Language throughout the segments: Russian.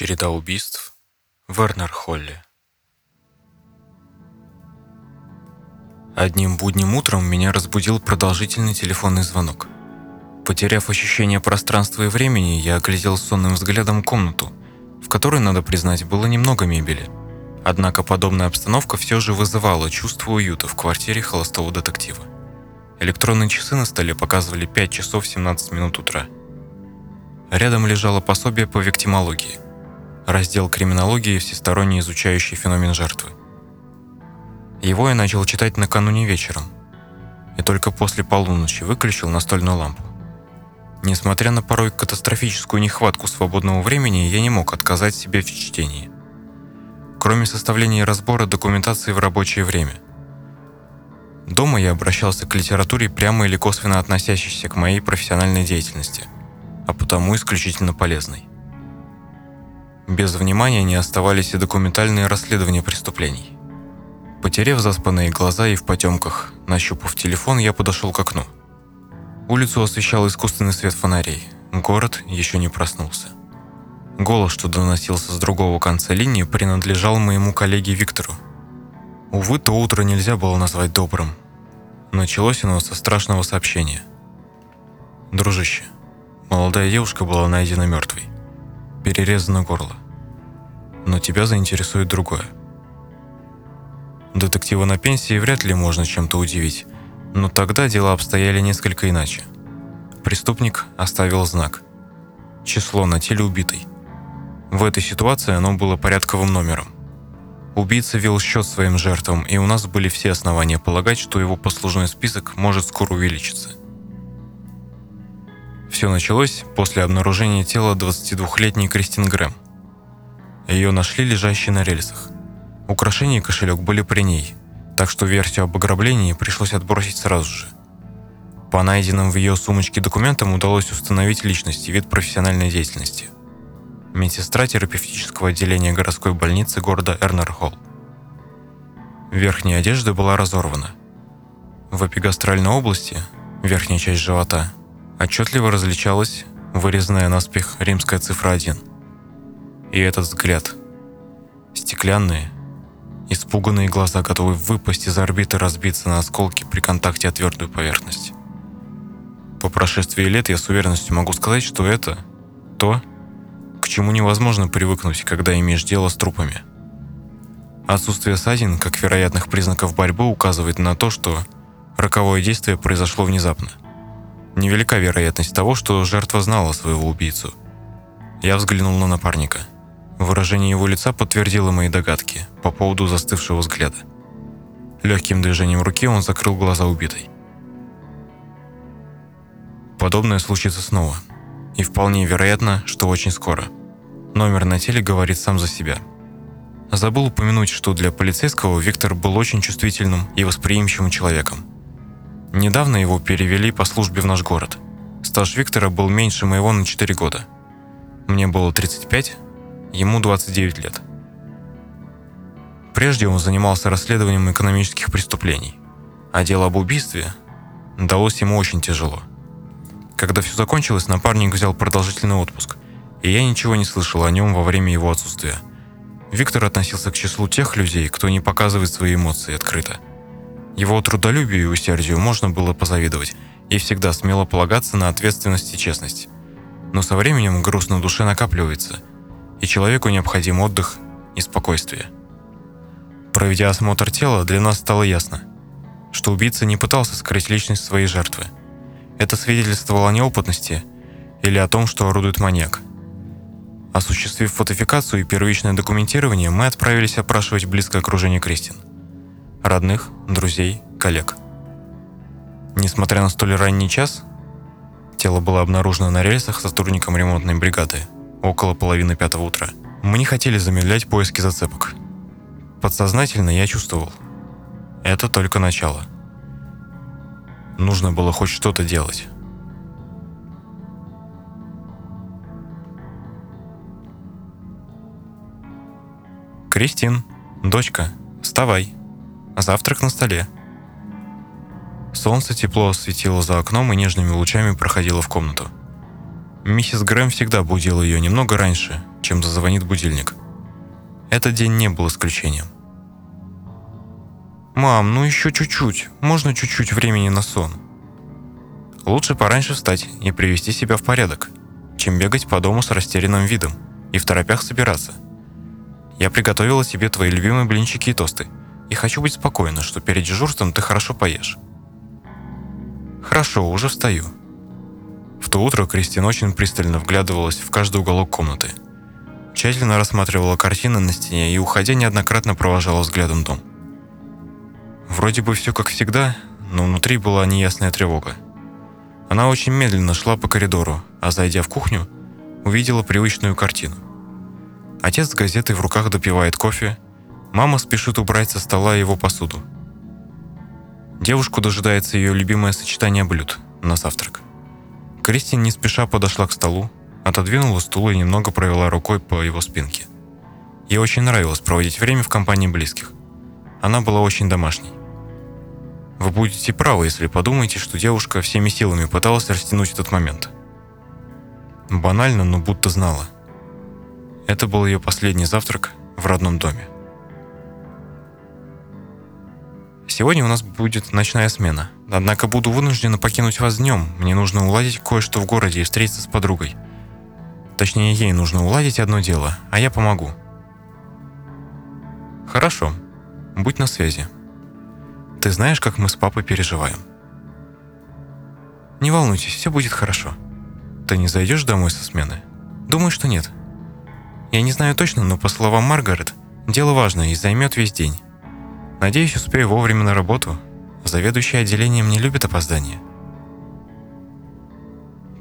Череда убийств. Вернер Холли. Одним будним утром меня разбудил продолжительный телефонный звонок. Потеряв ощущение пространства и времени, я оглядел сонным взглядом комнату, в которой, надо признать, было немного мебели. Однако подобная обстановка все же вызывала чувство уюта в квартире холостого детектива. Электронные часы на столе показывали 5 часов 17 минут утра. Рядом лежало пособие по виктимологии – раздел криминологии, всесторонне изучающий феномен жертвы. Его я начал читать накануне вечером, и только после полуночи выключил настольную лампу. Несмотря на порой катастрофическую нехватку свободного времени, я не мог отказать себе в чтении. Кроме составления разбора документации в рабочее время. Дома я обращался к литературе прямо или косвенно относящейся к моей профессиональной деятельности, а потому исключительно полезной. Без внимания не оставались и документальные расследования преступлений. Потерев заспанные глаза и в потемках, нащупав телефон, я подошел к окну. Улицу освещал искусственный свет фонарей. Город еще не проснулся. Голос, что доносился с другого конца линии, принадлежал моему коллеге Виктору. Увы, то утро нельзя было назвать добрым. Началось оно со страшного сообщения. «Дружище, молодая девушка была найдена мертвой. Перерезано горло но тебя заинтересует другое. Детектива на пенсии вряд ли можно чем-то удивить, но тогда дела обстояли несколько иначе. Преступник оставил знак. Число на теле убитой. В этой ситуации оно было порядковым номером. Убийца вел счет своим жертвам, и у нас были все основания полагать, что его послужной список может скоро увеличиться. Все началось после обнаружения тела 22-летней Кристин Грэм – ее нашли лежащей на рельсах. Украшения и кошелек были при ней, так что версию об ограблении пришлось отбросить сразу же. По найденным в ее сумочке документам удалось установить личность и вид профессиональной деятельности. Медсестра терапевтического отделения городской больницы города Эрнер-Холл. Верхняя одежда была разорвана. В эпигастральной области, верхняя часть живота, отчетливо различалась вырезанная наспех римская цифра 1 – и этот взгляд. Стеклянные, испуганные глаза, готовы выпасть из орбиты, разбиться на осколки при контакте о твердую поверхность. По прошествии лет я с уверенностью могу сказать, что это то, к чему невозможно привыкнуть, когда имеешь дело с трупами. Отсутствие ссадин, как вероятных признаков борьбы, указывает на то, что роковое действие произошло внезапно. Невелика вероятность того, что жертва знала своего убийцу. Я взглянул на напарника – Выражение его лица подтвердило мои догадки по поводу застывшего взгляда. Легким движением руки он закрыл глаза убитой. Подобное случится снова. И вполне вероятно, что очень скоро. Номер на теле говорит сам за себя. Забыл упомянуть, что для полицейского Виктор был очень чувствительным и восприимчивым человеком. Недавно его перевели по службе в наш город. Стаж Виктора был меньше моего на 4 года. Мне было 35, ему 29 лет. Прежде он занимался расследованием экономических преступлений, а дело об убийстве далось ему очень тяжело. Когда все закончилось, напарник взял продолжительный отпуск, и я ничего не слышал о нем во время его отсутствия. Виктор относился к числу тех людей, кто не показывает свои эмоции открыто. Его трудолюбию и усердию можно было позавидовать и всегда смело полагаться на ответственность и честность. Но со временем груз на душе накапливается – и человеку необходим отдых и спокойствие. Проведя осмотр тела, для нас стало ясно, что убийца не пытался скрыть личность своей жертвы. Это свидетельствовало о неопытности или о том, что орудует маньяк. Осуществив фотофикацию и первичное документирование, мы отправились опрашивать близкое окружение Кристин. Родных, друзей, коллег. Несмотря на столь ранний час, тело было обнаружено на рельсах сотрудником ремонтной бригады – около половины пятого утра. Мы не хотели замедлять поиски зацепок. Подсознательно я чувствовал. Это только начало. Нужно было хоть что-то делать. «Кристин, дочка, вставай. Завтрак на столе». Солнце тепло светило за окном и нежными лучами проходило в комнату. Миссис Грэм всегда будила ее немного раньше, чем зазвонит будильник. Этот день не был исключением. «Мам, ну еще чуть-чуть. Можно чуть-чуть времени на сон?» Лучше пораньше встать и привести себя в порядок, чем бегать по дому с растерянным видом и в торопях собираться. Я приготовила тебе твои любимые блинчики и тосты, и хочу быть спокойна, что перед дежурством ты хорошо поешь. Хорошо, уже встаю. В то утро Кристин очень пристально вглядывалась в каждый уголок комнаты. Тщательно рассматривала картины на стене и, уходя, неоднократно провожала взглядом дом. Вроде бы все как всегда, но внутри была неясная тревога. Она очень медленно шла по коридору, а зайдя в кухню, увидела привычную картину. Отец с газетой в руках допивает кофе, мама спешит убрать со стола его посуду. Девушку дожидается ее любимое сочетание блюд на завтрак. Кристин не спеша подошла к столу, отодвинула стул и немного провела рукой по его спинке. Ей очень нравилось проводить время в компании близких. Она была очень домашней. Вы будете правы, если подумаете, что девушка всеми силами пыталась растянуть этот момент. Банально, но будто знала. Это был ее последний завтрак в родном доме. Сегодня у нас будет ночная смена. Однако буду вынуждена покинуть вас днем. Мне нужно уладить кое-что в городе и встретиться с подругой. Точнее, ей нужно уладить одно дело, а я помогу. Хорошо. Будь на связи. Ты знаешь, как мы с папой переживаем. Не волнуйтесь, все будет хорошо. Ты не зайдешь домой со смены? Думаю, что нет. Я не знаю точно, но по словам Маргарет, дело важное и займет весь день. Надеюсь, успею вовремя на работу. Заведующий отделением не любит опоздания.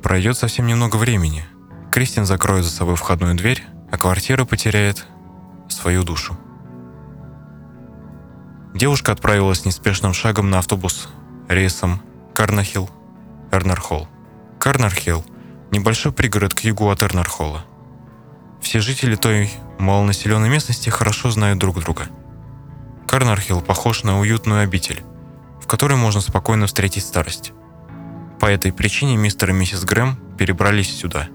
Пройдет совсем немного времени. Кристин закроет за собой входную дверь, а квартира потеряет свою душу. Девушка отправилась неспешным шагом на автобус рейсом Карнахилл, Эрнерхолл. Карнархилл – небольшой пригород к югу от Эрнерхолла. Все жители той малонаселенной местности хорошо знают друг друга. Карнархилл похож на уютную обитель, в которой можно спокойно встретить старость. По этой причине мистер и миссис Грэм перебрались сюда,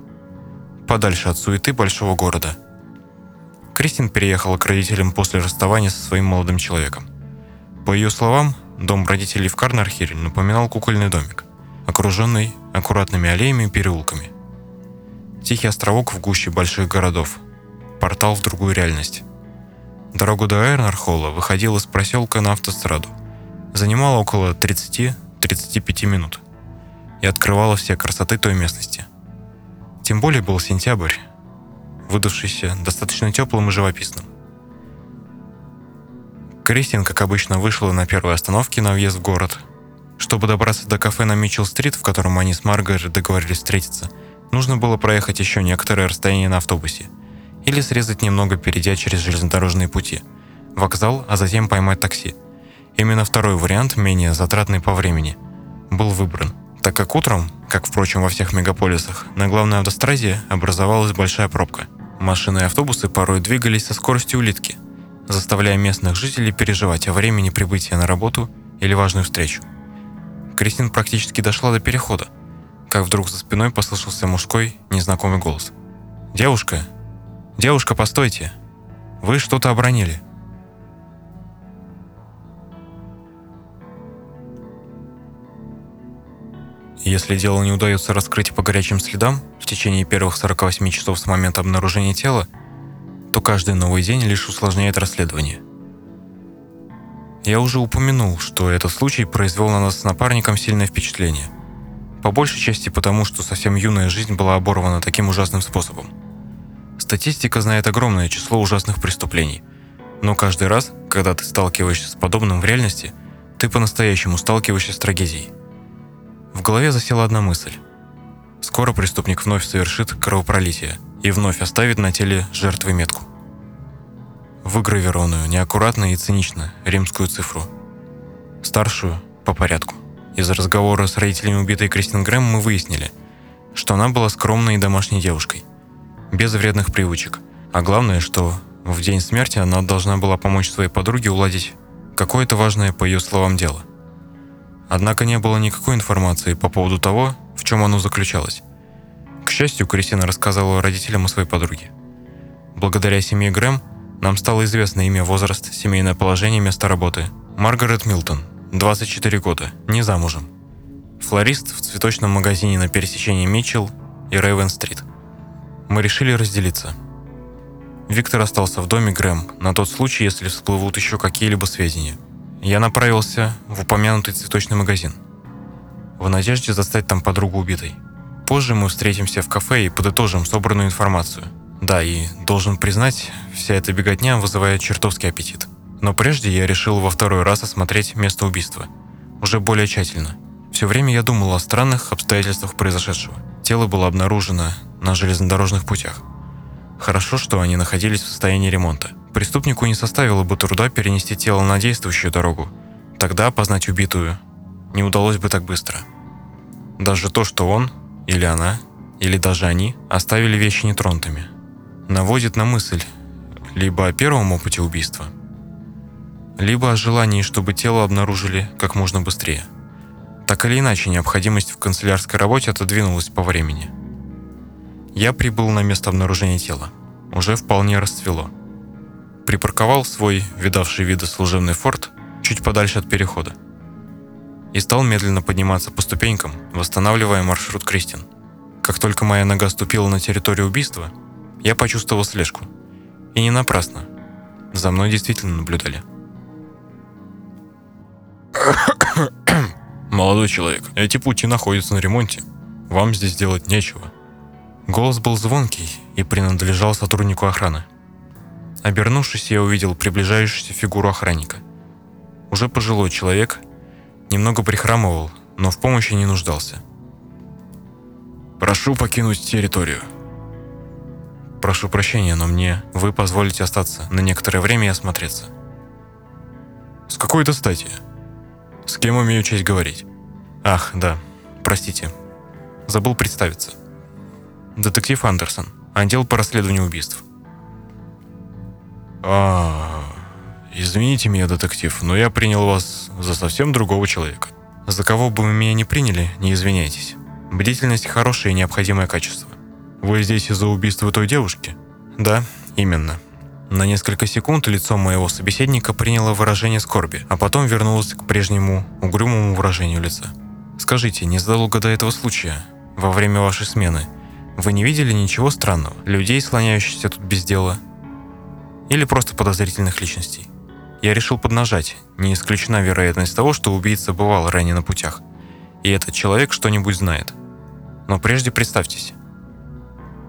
подальше от суеты большого города. Кристин переехала к родителям после расставания со своим молодым человеком. По ее словам, дом родителей в Карнархире напоминал кукольный домик, окруженный аккуратными аллеями и переулками. Тихий островок в гуще больших городов. Портал в другую реальность. Дорога до Эрнархолла выходила из проселка на автостраду. Занимала около 30-35 минут. И открывала все красоты той местности. Тем более был сентябрь, выдавшийся достаточно теплым и живописным. Кристин, как обычно, вышла на первой остановке на въезд в город. Чтобы добраться до кафе на Митчелл-стрит, в котором они с Маргарет договорились встретиться, нужно было проехать еще некоторое расстояние на автобусе или срезать немного, перейдя через железнодорожные пути, вокзал, а затем поймать такси. Именно второй вариант, менее затратный по времени, был выбран, так как утром, как, впрочем, во всех мегаполисах, на главной автостраде образовалась большая пробка. Машины и автобусы порой двигались со скоростью улитки – заставляя местных жителей переживать о времени прибытия на работу или важную встречу. Кристин практически дошла до перехода, как вдруг за спиной послышался мужской, незнакомый голос. «Девушка! Девушка, постойте! Вы что-то обронили!» Если дело не удается раскрыть по горячим следам в течение первых 48 часов с момента обнаружения тела, то каждый новый день лишь усложняет расследование. Я уже упомянул, что этот случай произвел на нас с напарником сильное впечатление. По большей части потому, что совсем юная жизнь была оборвана таким ужасным способом. Статистика знает огромное число ужасных преступлений, но каждый раз, когда ты сталкиваешься с подобным в реальности, ты по-настоящему сталкиваешься с трагедией. В голове засела одна мысль. Скоро преступник вновь совершит кровопролитие – и вновь оставит на теле жертвы метку. Выгравированную, неаккуратно и цинично, римскую цифру. Старшую по порядку. Из разговора с родителями убитой Кристин Грэм мы выяснили, что она была скромной и домашней девушкой, без вредных привычек. А главное, что в день смерти она должна была помочь своей подруге уладить какое-то важное, по ее словам, дело. Однако не было никакой информации по поводу того, в чем оно заключалось. К счастью, Кристина рассказала родителям о своей подруге. Благодаря семье Грэм нам стало известно имя, возраст, семейное положение, место работы. Маргарет Милтон, 24 года, не замужем. Флорист в цветочном магазине на пересечении Митчелл и Рейвен-стрит. Мы решили разделиться. Виктор остался в доме Грэм на тот случай, если всплывут еще какие-либо сведения. Я направился в упомянутый цветочный магазин в надежде застать там подругу убитой. Позже мы встретимся в кафе и подытожим собранную информацию. Да, и должен признать, вся эта беготня вызывает чертовский аппетит. Но прежде я решил во второй раз осмотреть место убийства. Уже более тщательно. Все время я думал о странных обстоятельствах произошедшего. Тело было обнаружено на железнодорожных путях. Хорошо, что они находились в состоянии ремонта. Преступнику не составило бы труда перенести тело на действующую дорогу. Тогда опознать убитую не удалось бы так быстро. Даже то, что он, или она, или даже они оставили вещи нетронутыми, наводит на мысль либо о первом опыте убийства, либо о желании, чтобы тело обнаружили как можно быстрее. Так или иначе, необходимость в канцелярской работе отодвинулась по времени. Я прибыл на место обнаружения тела. Уже вполне расцвело. Припарковал свой видавший виды служебный форт чуть подальше от перехода и стал медленно подниматься по ступенькам, восстанавливая маршрут Кристин. Как только моя нога ступила на территорию убийства, я почувствовал слежку. И не напрасно. За мной действительно наблюдали. «Молодой человек, эти пути находятся на ремонте. Вам здесь делать нечего». Голос был звонкий и принадлежал сотруднику охраны. Обернувшись, я увидел приближающуюся фигуру охранника. Уже пожилой человек – Немного прихрамывал, но в помощи не нуждался. «Прошу покинуть территорию». «Прошу прощения, но мне вы позволите остаться на некоторое время и осмотреться». «С какой-то стати? С кем имею честь говорить?» «Ах, да, простите. Забыл представиться. Детектив Андерсон, отдел по расследованию убийств». «А, «Извините меня, детектив, но я принял вас за совсем другого человека. За кого бы вы меня не приняли, не извиняйтесь. Бдительность – хорошее и необходимое качество. Вы здесь из-за убийства той девушки?» «Да, именно». На несколько секунд лицо моего собеседника приняло выражение скорби, а потом вернулось к прежнему угрюмому выражению лица. «Скажите, незадолго до этого случая, во время вашей смены, вы не видели ничего странного? Людей, слоняющихся тут без дела? Или просто подозрительных личностей?» Я решил поднажать. Не исключена вероятность того, что убийца бывал ранее на путях. И этот человек что-нибудь знает. Но прежде представьтесь.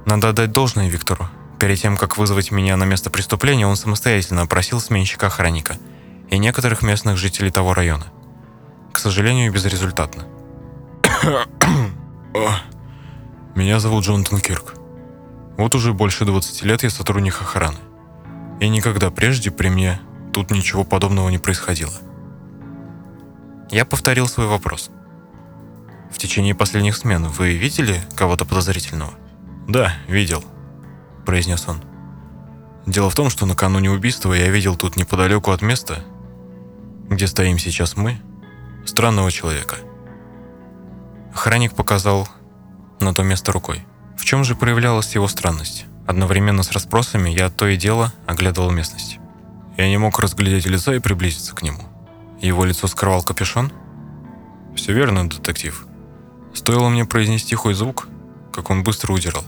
Надо отдать должное Виктору. Перед тем, как вызвать меня на место преступления, он самостоятельно опросил сменщика-охранника и некоторых местных жителей того района. К сожалению, безрезультатно. Меня зовут Джонатан Кирк. Вот уже больше 20 лет я сотрудник охраны. И никогда прежде при мне тут ничего подобного не происходило. Я повторил свой вопрос. В течение последних смен вы видели кого-то подозрительного? Да, видел, произнес он. Дело в том, что накануне убийства я видел тут неподалеку от места, где стоим сейчас мы, странного человека. Охранник показал на то место рукой. В чем же проявлялась его странность? Одновременно с расспросами я то и дело оглядывал местность. Я не мог разглядеть лица и приблизиться к нему. Его лицо скрывал капюшон? Все верно, детектив. Стоило мне произнести хоть звук, как он быстро удирал.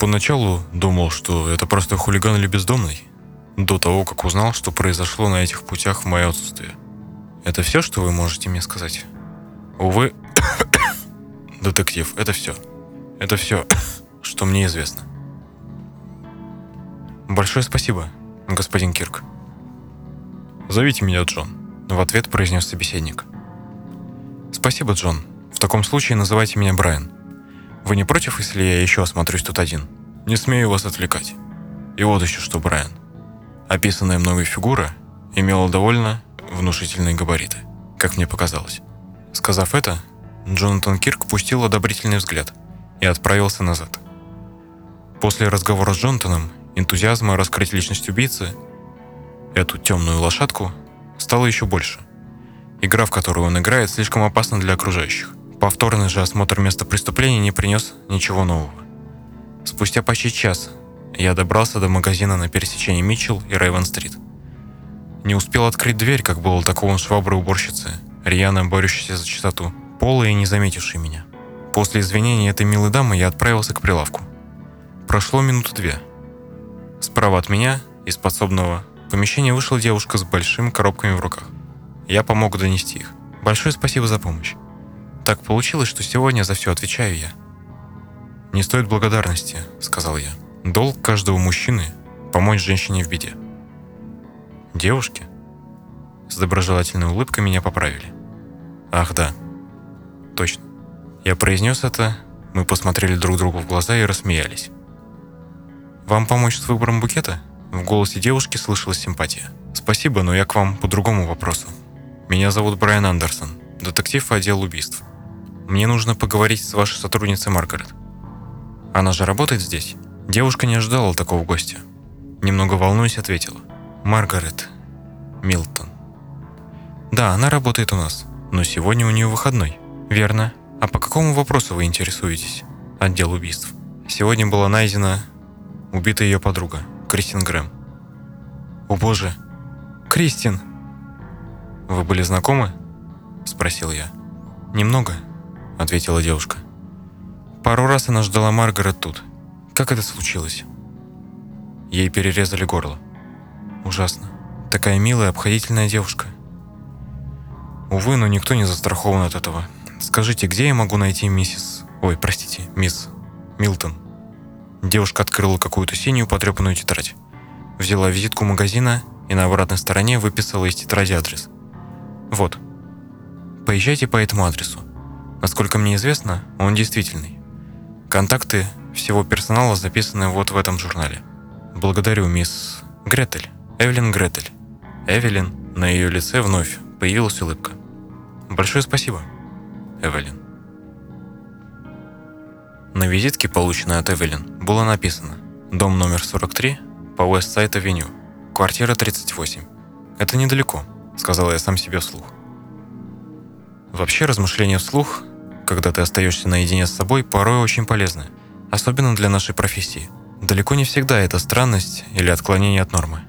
Поначалу думал, что это просто хулиган или бездомный, до того, как узнал, что произошло на этих путях в мое отсутствие. Это все, что вы можете мне сказать? Увы, детектив, это все. Это все, что мне известно. Большое спасибо, господин Кирк. «Зовите меня Джон», — в ответ произнес собеседник. «Спасибо, Джон. В таком случае называйте меня Брайан. Вы не против, если я еще осмотрюсь тут один? Не смею вас отвлекать. И вот еще что, Брайан. Описанная мной фигура имела довольно внушительные габариты, как мне показалось. Сказав это, Джонатан Кирк пустил одобрительный взгляд и отправился назад. После разговора с Джонатаном энтузиазма раскрыть личность убийцы, эту темную лошадку, стало еще больше. Игра, в которую он играет, слишком опасна для окружающих. Повторный же осмотр места преступления не принес ничего нового. Спустя почти час я добрался до магазина на пересечении Митчелл и Рейвен-стрит. Не успел открыть дверь, как был атакован шваброй уборщицы, рьяно борющейся за чистоту, пола и не заметившей меня. После извинений этой милой дамы я отправился к прилавку. Прошло минуты две. Справа от меня, из подсобного помещения, вышла девушка с большими коробками в руках. Я помог донести их. Большое спасибо за помощь. Так получилось, что сегодня за все отвечаю я. «Не стоит благодарности», — сказал я. «Долг каждого мужчины — помочь женщине в беде». «Девушки?» С доброжелательной улыбкой меня поправили. «Ах, да. Точно. Я произнес это, мы посмотрели друг другу в глаза и рассмеялись. «Вам помочь с выбором букета?» В голосе девушки слышалась симпатия. «Спасибо, но я к вам по другому вопросу. Меня зовут Брайан Андерсон, детектив отдел убийств. Мне нужно поговорить с вашей сотрудницей Маргарет. Она же работает здесь?» Девушка не ожидала такого гостя. Немного волнуясь, ответила. «Маргарет Милтон». «Да, она работает у нас, но сегодня у нее выходной». «Верно. А по какому вопросу вы интересуетесь?» «Отдел убийств». Сегодня была найдена убита ее подруга, Кристин Грэм. «О боже! Кристин!» «Вы были знакомы?» – спросил я. «Немного», – ответила девушка. «Пару раз она ждала Маргарет тут. Как это случилось?» Ей перерезали горло. Ужасно. Такая милая, обходительная девушка. Увы, но никто не застрахован от этого. Скажите, где я могу найти миссис... Ой, простите, мисс Милтон?» Девушка открыла какую-то синюю потрепанную тетрадь. Взяла визитку магазина и на обратной стороне выписала из тетради адрес. Вот. Поезжайте по этому адресу. Насколько мне известно, он действительный. Контакты всего персонала записаны вот в этом журнале. Благодарю, мисс Гретель. Эвелин Гретель. Эвелин, на ее лице вновь появилась улыбка. Большое спасибо, Эвелин. На визитке, полученной от Эвелин, было написано «Дом номер 43 по Уэст-Сайд-Авеню, квартира 38». «Это недалеко», — сказала я сам себе вслух. Вообще, размышления вслух, когда ты остаешься наедине с собой, порой очень полезны, особенно для нашей профессии. Далеко не всегда это странность или отклонение от нормы.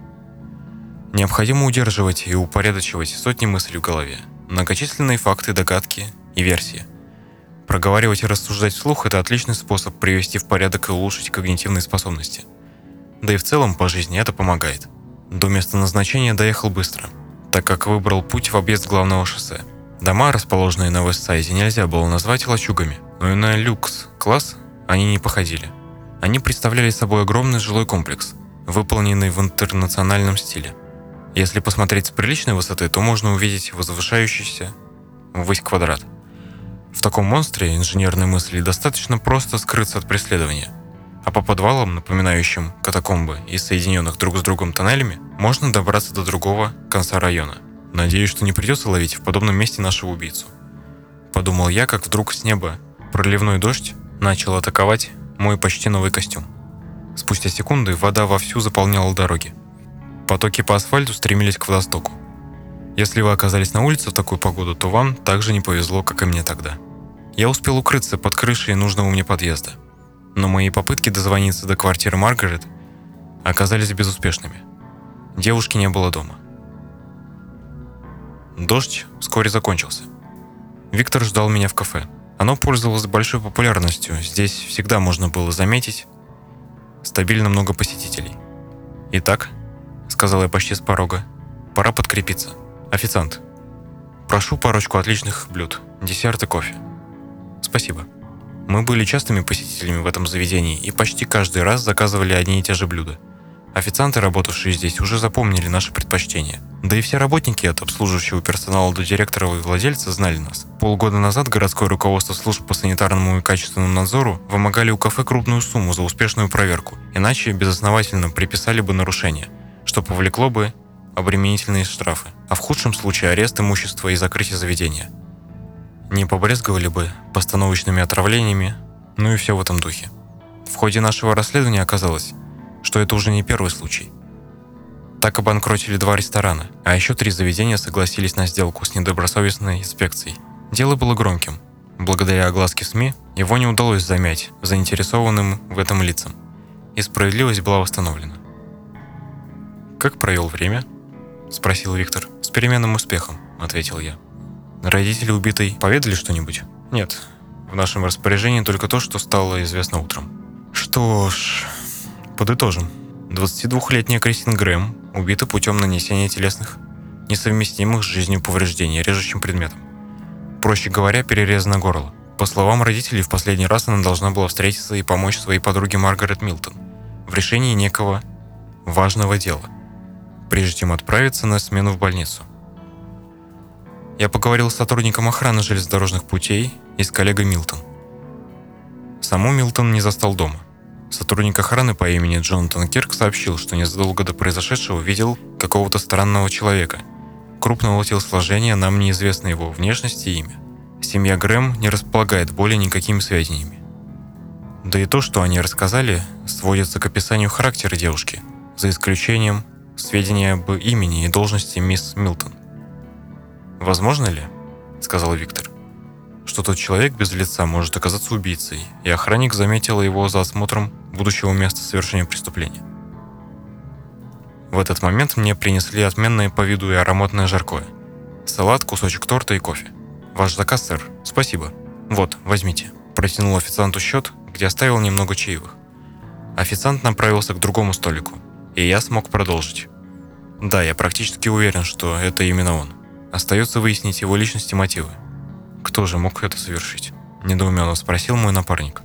Необходимо удерживать и упорядочивать сотни мыслей в голове, многочисленные факты, догадки и версии – Проговаривать и рассуждать вслух – это отличный способ привести в порядок и улучшить когнитивные способности. Да и в целом по жизни это помогает. До места назначения доехал быстро, так как выбрал путь в объезд главного шоссе. Дома, расположенные на Вестсайде, нельзя было назвать лачугами, но и на люкс-класс они не походили. Они представляли собой огромный жилой комплекс, выполненный в интернациональном стиле. Если посмотреть с приличной высоты, то можно увидеть возвышающийся ввысь квадрат – в таком монстре инженерной мысли достаточно просто скрыться от преследования. А по подвалам, напоминающим катакомбы и соединенных друг с другом тоннелями, можно добраться до другого конца района. Надеюсь, что не придется ловить в подобном месте нашего убийцу. Подумал я, как вдруг с неба проливной дождь начал атаковать мой почти новый костюм. Спустя секунды вода вовсю заполняла дороги. Потоки по асфальту стремились к водостоку. Если вы оказались на улице в такую погоду, то вам также не повезло, как и мне тогда. Я успел укрыться под крышей нужного мне подъезда. Но мои попытки дозвониться до квартиры Маргарет оказались безуспешными. Девушки не было дома. Дождь вскоре закончился. Виктор ждал меня в кафе. Оно пользовалось большой популярностью. Здесь всегда можно было заметить стабильно много посетителей. «Итак», — сказал я почти с порога, — «пора подкрепиться». Официант. Прошу парочку отличных блюд, десерт и кофе. Спасибо. Мы были частыми посетителями в этом заведении и почти каждый раз заказывали одни и те же блюда. Официанты, работавшие здесь, уже запомнили наши предпочтения. Да и все работники от обслуживающего персонала до директора и владельца знали нас. Полгода назад городское руководство служб по санитарному и качественному надзору вымогали у кафе крупную сумму за успешную проверку, иначе безосновательно приписали бы нарушение, что повлекло бы обременительные штрафы, а в худшем случае арест имущества и закрытие заведения. Не побрезговали бы постановочными отравлениями, ну и все в этом духе. В ходе нашего расследования оказалось, что это уже не первый случай. Так обанкротили два ресторана, а еще три заведения согласились на сделку с недобросовестной инспекцией. Дело было громким. Благодаря огласке СМИ его не удалось замять заинтересованным в этом лицам. и справедливость была восстановлена. «Как провел время?» – спросил Виктор. «С переменным успехом», – ответил я. «Родители убитой поведали что-нибудь?» «Нет. В нашем распоряжении только то, что стало известно утром». «Что ж, подытожим. 22-летняя Кристин Грэм убита путем нанесения телесных, несовместимых с жизнью повреждений режущим предметом. Проще говоря, перерезано горло. По словам родителей, в последний раз она должна была встретиться и помочь своей подруге Маргарет Милтон в решении некого важного дела – прежде чем отправиться на смену в больницу. Я поговорил с сотрудником охраны железнодорожных путей и с коллегой Милтон. Саму Милтон не застал дома. Сотрудник охраны по имени Джонатан Кирк сообщил, что незадолго до произошедшего видел какого-то странного человека, крупного телосложения, нам неизвестно его внешность и имя. Семья Грэм не располагает более никакими сведениями. Да и то, что они рассказали, сводится к описанию характера девушки, за исключением сведения об имени и должности мисс Милтон. «Возможно ли, — сказал Виктор, — что тот человек без лица может оказаться убийцей, и охранник заметил его за осмотром будущего места совершения преступления?» В этот момент мне принесли отменное по виду и ароматное жаркое. Салат, кусочек торта и кофе. «Ваш заказ, сэр. Спасибо. Вот, возьмите». Протянул официанту счет, где оставил немного чаевых. Официант направился к другому столику, и я смог продолжить. Да, я практически уверен, что это именно он. Остается выяснить его личность и мотивы. Кто же мог это совершить? Недоуменно спросил мой напарник.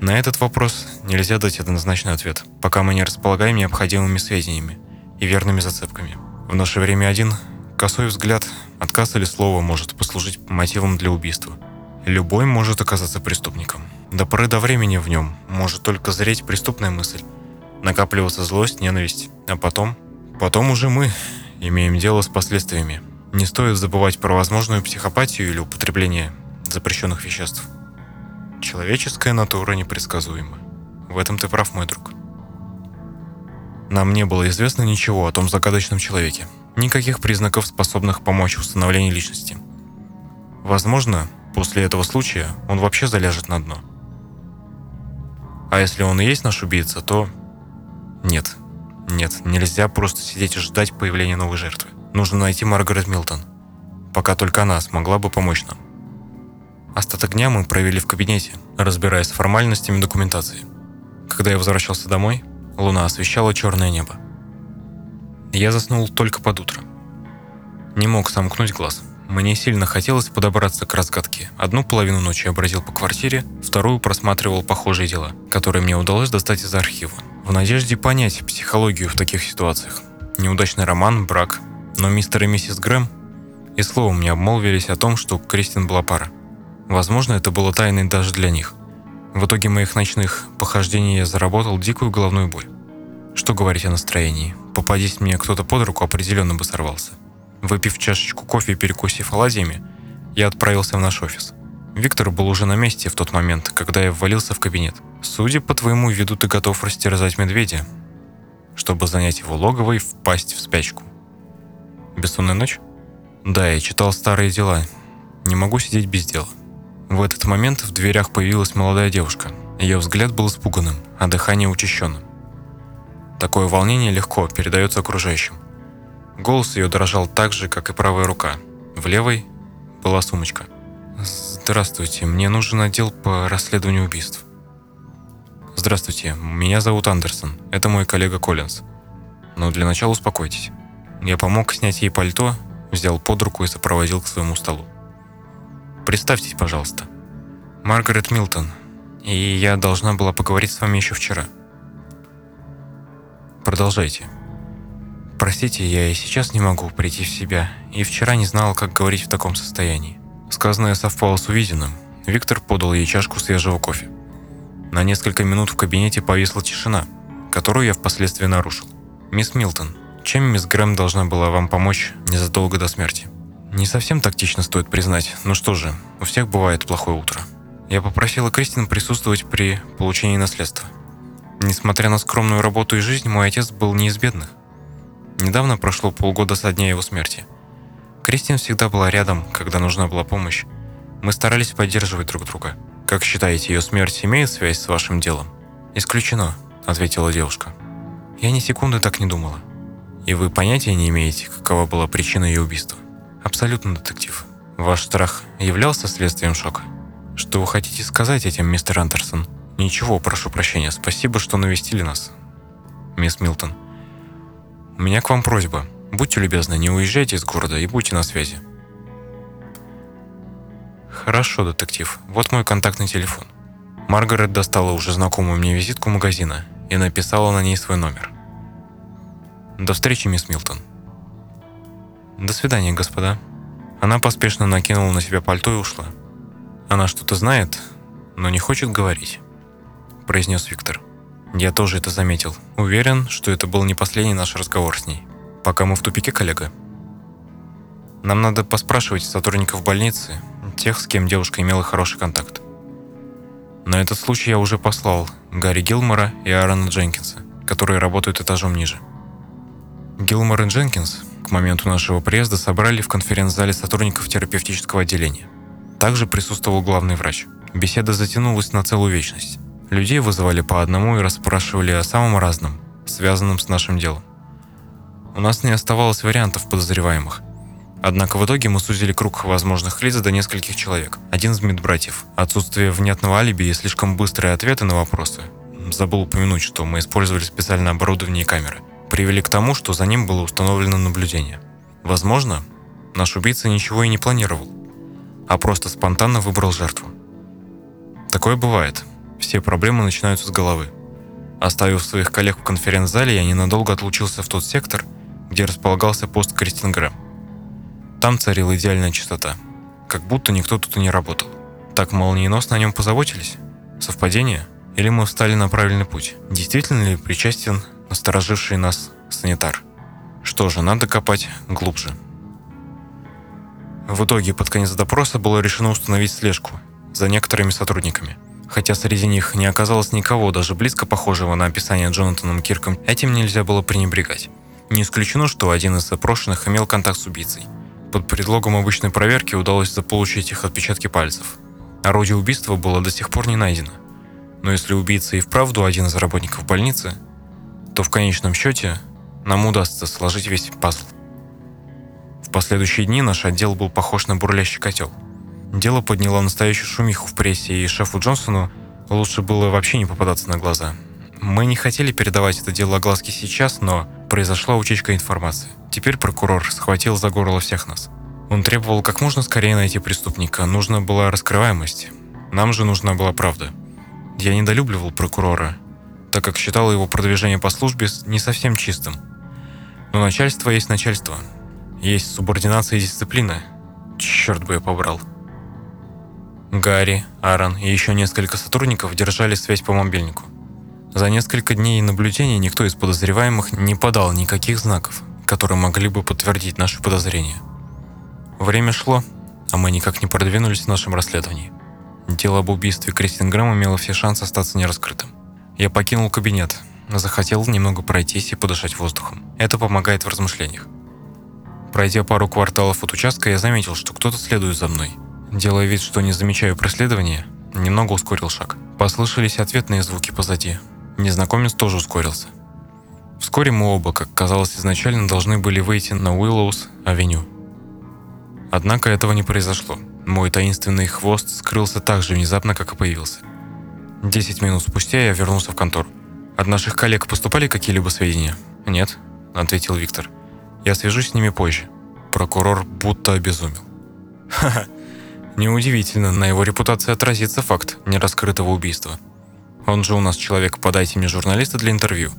На этот вопрос нельзя дать однозначный ответ, пока мы не располагаем необходимыми сведениями и верными зацепками. В наше время один косой взгляд, отказ или слово может послужить мотивом для убийства. Любой может оказаться преступником. До поры до времени в нем может только зреть преступная мысль, накапливаться злость, ненависть, а потом... Потом уже мы имеем дело с последствиями. Не стоит забывать про возможную психопатию или употребление запрещенных веществ. Человеческая натура непредсказуема. В этом ты прав, мой друг. Нам не было известно ничего о том загадочном человеке. Никаких признаков, способных помочь в установлении личности. Возможно, после этого случая он вообще заляжет на дно. А если он и есть наш убийца, то нет. Нет, нельзя просто сидеть и ждать появления новой жертвы. Нужно найти Маргарет Милтон. Пока только она смогла бы помочь нам. Остаток дня мы провели в кабинете, разбираясь с формальностями документации. Когда я возвращался домой, луна освещала черное небо. Я заснул только под утро. Не мог сомкнуть глаз. Мне сильно хотелось подобраться к разгадке. Одну половину ночи я бродил по квартире, вторую просматривал похожие дела, которые мне удалось достать из архива в надежде понять психологию в таких ситуациях. Неудачный роман, брак. Но мистер и миссис Грэм и словом не обмолвились о том, что Кристин была пара. Возможно, это было тайной даже для них. В итоге моих ночных похождений я заработал дикую головную боль. Что говорить о настроении? Попадись мне кто-то под руку, определенно бы сорвался. Выпив чашечку кофе и перекусив оладьями, я отправился в наш офис. Виктор был уже на месте в тот момент, когда я ввалился в кабинет – Судя по твоему виду, ты готов растерзать медведя, чтобы занять его логово и впасть в спячку. Бессонная ночь? Да, я читал старые дела. Не могу сидеть без дела. В этот момент в дверях появилась молодая девушка. Ее взгляд был испуганным, а дыхание учащенным. Такое волнение легко передается окружающим. Голос ее дрожал так же, как и правая рука. В левой была сумочка. «Здравствуйте, мне нужен отдел по расследованию убийств». «Здравствуйте, меня зовут Андерсон. Это мой коллега Коллинз. Но для начала успокойтесь. Я помог снять ей пальто, взял под руку и сопроводил к своему столу. Представьтесь, пожалуйста. Маргарет Милтон. И я должна была поговорить с вами еще вчера. Продолжайте. Простите, я и сейчас не могу прийти в себя, и вчера не знала, как говорить в таком состоянии. Сказанное совпало с увиденным. Виктор подал ей чашку свежего кофе. На несколько минут в кабинете повисла тишина, которую я впоследствии нарушил. «Мисс Милтон, чем мисс Грэм должна была вам помочь незадолго до смерти?» Не совсем тактично стоит признать. Ну что же, у всех бывает плохое утро. Я попросила Кристин присутствовать при получении наследства. Несмотря на скромную работу и жизнь, мой отец был не из бедных. Недавно прошло полгода со дня его смерти. Кристин всегда была рядом, когда нужна была помощь. Мы старались поддерживать друг друга – как считаете, ее смерть имеет связь с вашим делом? «Исключено», — ответила девушка. «Я ни секунды так не думала. И вы понятия не имеете, какова была причина ее убийства?» «Абсолютно, детектив. Ваш страх являлся следствием шока?» «Что вы хотите сказать этим, мистер Андерсон?» «Ничего, прошу прощения. Спасибо, что навестили нас, мисс Милтон. У меня к вам просьба. Будьте любезны, не уезжайте из города и будьте на связи». «Хорошо, детектив. Вот мой контактный телефон». Маргарет достала уже знакомую мне визитку магазина и написала на ней свой номер. «До встречи, мисс Милтон». «До свидания, господа». Она поспешно накинула на себя пальто и ушла. Она что-то знает, но не хочет говорить, произнес Виктор. Я тоже это заметил. Уверен, что это был не последний наш разговор с ней. Пока мы в тупике, коллега. Нам надо поспрашивать сотрудников больницы, тех, с кем девушка имела хороший контакт. На этот случай я уже послал Гарри Гилмора и Аарона Дженкинса, которые работают этажом ниже. Гилмор и Дженкинс к моменту нашего приезда собрали в конференц-зале сотрудников терапевтического отделения. Также присутствовал главный врач. Беседа затянулась на целую вечность. Людей вызывали по одному и расспрашивали о самом разном, связанном с нашим делом. У нас не оставалось вариантов подозреваемых. Однако в итоге мы сузили круг возможных лиц до нескольких человек. Один из медбратьев. Отсутствие внятного алиби и слишком быстрые ответы на вопросы. Забыл упомянуть, что мы использовали специальное оборудование и камеры. Привели к тому, что за ним было установлено наблюдение. Возможно, наш убийца ничего и не планировал, а просто спонтанно выбрал жертву. Такое бывает. Все проблемы начинаются с головы. Оставив своих коллег в конференц-зале, я ненадолго отлучился в тот сектор, где располагался пост Кристин Грэм. Там царила идеальная чистота. Как будто никто тут и не работал. Так молниеносно о нем позаботились? Совпадение? Или мы встали на правильный путь? Действительно ли причастен настороживший нас санитар? Что же, надо копать глубже. В итоге, под конец допроса было решено установить слежку за некоторыми сотрудниками. Хотя среди них не оказалось никого, даже близко похожего на описание Джонатаном Кирком, этим нельзя было пренебрегать. Не исключено, что один из опрошенных имел контакт с убийцей – под предлогом обычной проверки удалось заполучить их отпечатки пальцев. Орудие убийства было до сих пор не найдено. Но если убийца и вправду один из работников больницы, то в конечном счете нам удастся сложить весь пазл. В последующие дни наш отдел был похож на бурлящий котел. Дело подняло настоящую шумиху в прессе, и шефу Джонсону лучше было вообще не попадаться на глаза. Мы не хотели передавать это дело огласке сейчас, но произошла утечка информации. Теперь прокурор схватил за горло всех нас. Он требовал как можно скорее найти преступника. Нужна была раскрываемость. Нам же нужна была правда. Я недолюбливал прокурора, так как считал его продвижение по службе не совсем чистым. Но начальство есть начальство. Есть субординация и дисциплина. Черт бы я побрал. Гарри, Аарон и еще несколько сотрудников держали связь по мобильнику. За несколько дней наблюдения никто из подозреваемых не подал никаких знаков, которые могли бы подтвердить наши подозрения. Время шло, а мы никак не продвинулись в нашем расследовании. Дело об убийстве Кристин Грэм имело все шансы остаться нераскрытым. Я покинул кабинет, захотел немного пройтись и подышать воздухом. Это помогает в размышлениях. Пройдя пару кварталов от участка, я заметил, что кто-то следует за мной. Делая вид, что не замечаю преследования, немного ускорил шаг. Послышались ответные звуки позади, Незнакомец тоже ускорился. Вскоре мы оба, как казалось изначально, должны были выйти на Уиллоус-авеню. Однако этого не произошло. Мой таинственный хвост скрылся так же внезапно, как и появился. Десять минут спустя я вернулся в контору. От наших коллег поступали какие-либо сведения? Нет, ответил Виктор. Я свяжусь с ними позже. Прокурор будто обезумел. Ха-ха. Неудивительно, на его репутации отразится факт нераскрытого убийства. Он же у нас человек, подайте мне журналиста для интервью.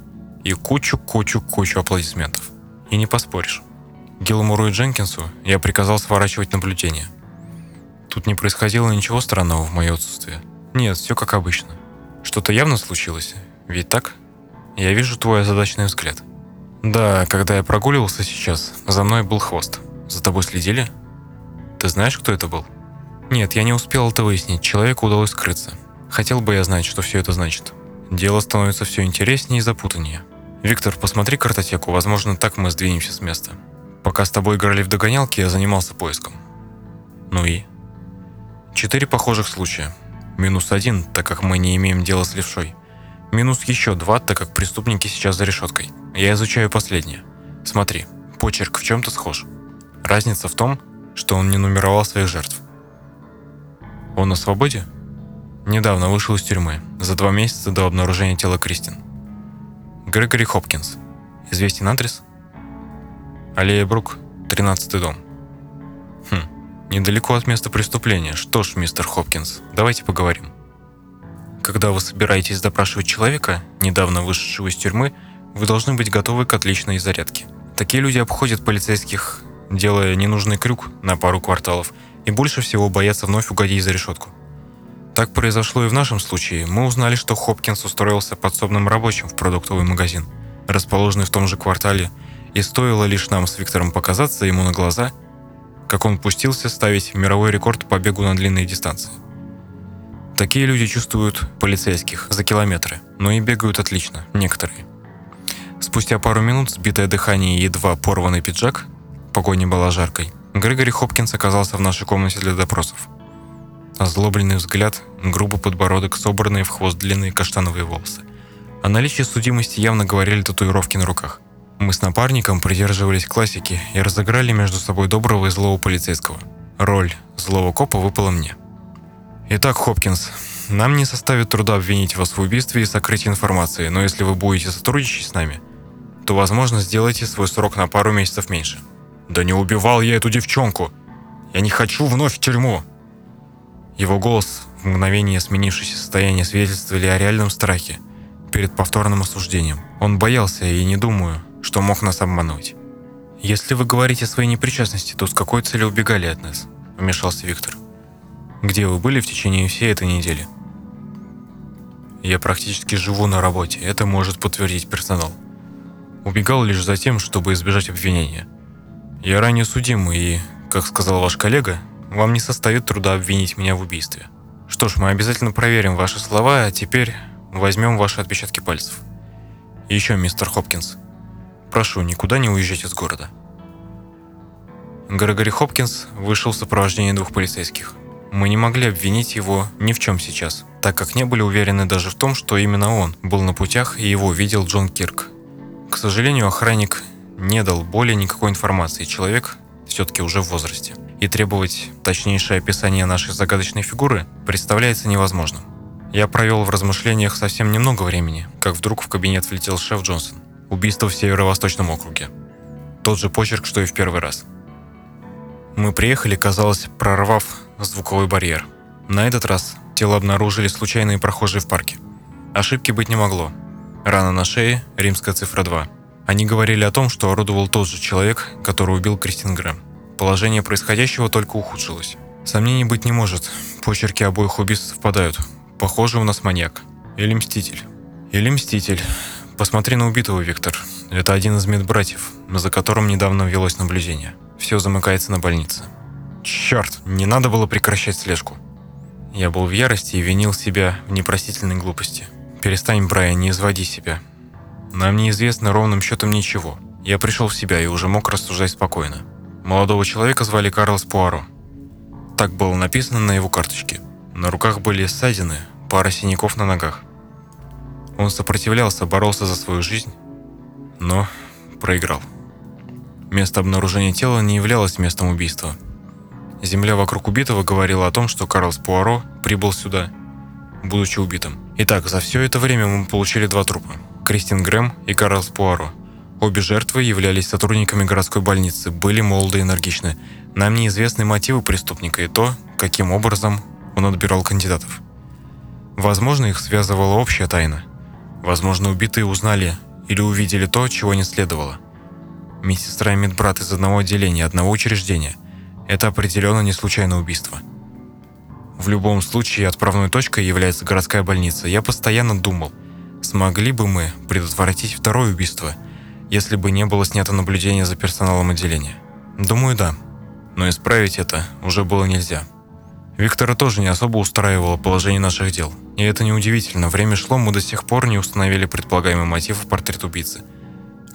И кучу-кучу-кучу аплодисментов. И не поспоришь. Гилмору и Дженкинсу я приказал сворачивать наблюдение. Тут не происходило ничего странного в мое отсутствие. Нет, все как обычно. Что-то явно случилось, ведь так? Я вижу твой озадаченный взгляд. Да, когда я прогуливался сейчас, за мной был хвост. За тобой следили? Ты знаешь, кто это был? Нет, я не успел это выяснить, человеку удалось скрыться. Хотел бы я знать, что все это значит. Дело становится все интереснее и запутаннее. Виктор, посмотри картотеку, возможно, так мы сдвинемся с места. Пока с тобой играли в догонялки, я занимался поиском. Ну и? Четыре похожих случая. Минус один, так как мы не имеем дела с левшой. Минус еще два, так как преступники сейчас за решеткой. Я изучаю последнее. Смотри, почерк в чем-то схож. Разница в том, что он не нумеровал своих жертв. Он на свободе? Недавно вышел из тюрьмы, за два месяца до обнаружения тела Кристин. Грегори Хопкинс. Известен адрес? Аллея Брук, 13 дом. Хм, недалеко от места преступления. Что ж, мистер Хопкинс, давайте поговорим. Когда вы собираетесь допрашивать человека, недавно вышедшего из тюрьмы, вы должны быть готовы к отличной зарядке. Такие люди обходят полицейских, делая ненужный крюк на пару кварталов, и больше всего боятся вновь угодить за решетку. Так произошло и в нашем случае. Мы узнали, что Хопкинс устроился подсобным рабочим в продуктовый магазин, расположенный в том же квартале, и стоило лишь нам с Виктором показаться ему на глаза, как он пустился ставить мировой рекорд по бегу на длинные дистанции. Такие люди чувствуют полицейских за километры, но и бегают отлично, некоторые. Спустя пару минут сбитое дыхание и едва порванный пиджак, погоня была жаркой, Грегори Хопкинс оказался в нашей комнате для допросов. Озлобленный взгляд, грубый подбородок, собранные в хвост длинные каштановые волосы. О наличии судимости явно говорили татуировки на руках. Мы с напарником придерживались классики и разыграли между собой доброго и злого полицейского. Роль злого копа выпала мне. Итак, Хопкинс, нам не составит труда обвинить вас в убийстве и сокрытии информации, но если вы будете сотрудничать с нами, то, возможно, сделаете свой срок на пару месяцев меньше. Да не убивал я эту девчонку! Я не хочу вновь в тюрьму! Его голос, в мгновение сменившееся состояние, свидетельствовали о реальном страхе перед повторным осуждением. Он боялся и не думаю, что мог нас обмануть. «Если вы говорите о своей непричастности, то с какой целью убегали от нас?» – вмешался Виктор. Где вы были в течение всей этой недели? Я практически живу на работе, это может подтвердить персонал. Убегал лишь за тем, чтобы избежать обвинения. Я ранее судим, и, как сказал ваш коллега, вам не составит труда обвинить меня в убийстве. Что ж, мы обязательно проверим ваши слова, а теперь возьмем ваши отпечатки пальцев. И еще, мистер Хопкинс, прошу, никуда не уезжать из города. Грегори Хопкинс вышел в сопровождении двух полицейских. Мы не могли обвинить его ни в чем сейчас, так как не были уверены даже в том, что именно он был на путях и его видел Джон Кирк. К сожалению, охранник не дал более никакой информации, человек все-таки уже в возрасте. И требовать точнейшее описание нашей загадочной фигуры представляется невозможным. Я провел в размышлениях совсем немного времени, как вдруг в кабинет влетел шеф Джонсон. Убийство в Северо-Восточном округе. Тот же почерк, что и в первый раз. Мы приехали, казалось, прорвав звуковой барьер. На этот раз тело обнаружили случайные прохожие в парке. Ошибки быть не могло. Рана на шее, римская цифра 2. Они говорили о том, что орудовал тот же человек, который убил Кристин Грэм. Положение происходящего только ухудшилось. Сомнений быть не может. Почерки обоих убийств совпадают. Похоже, у нас маньяк. Или мститель. Или мститель. Посмотри на убитого, Виктор. Это один из медбратьев, за которым недавно велось наблюдение. Все замыкается на больнице. Черт, не надо было прекращать слежку. Я был в ярости и винил себя в непростительной глупости. Перестань, Брайан, не изводи себя. Нам неизвестно ровным счетом ничего. Я пришел в себя и уже мог рассуждать спокойно. Молодого человека звали Карлос Пуаро. Так было написано на его карточке. На руках были ссадины, пара синяков на ногах. Он сопротивлялся, боролся за свою жизнь, но проиграл. Место обнаружения тела не являлось местом убийства – Земля вокруг убитого говорила о том, что Карлс Пуаро прибыл сюда, будучи убитым. Итак, за все это время мы получили два трупа. Кристин Грэм и Карлс Пуаро. Обе жертвы являлись сотрудниками городской больницы, были молоды и энергичны. Нам неизвестны мотивы преступника и то, каким образом он отбирал кандидатов. Возможно, их связывала общая тайна. Возможно, убитые узнали или увидели то, чего не следовало. Медсестра и медбрат из одного отделения, одного учреждения – это определенно не случайное убийство. В любом случае, отправной точкой является городская больница. Я постоянно думал, смогли бы мы предотвратить второе убийство, если бы не было снято наблюдение за персоналом отделения. Думаю, да. Но исправить это уже было нельзя. Виктора тоже не особо устраивало положение наших дел. И это неудивительно. Время шло, мы до сих пор не установили предполагаемый мотив в портрет убийцы.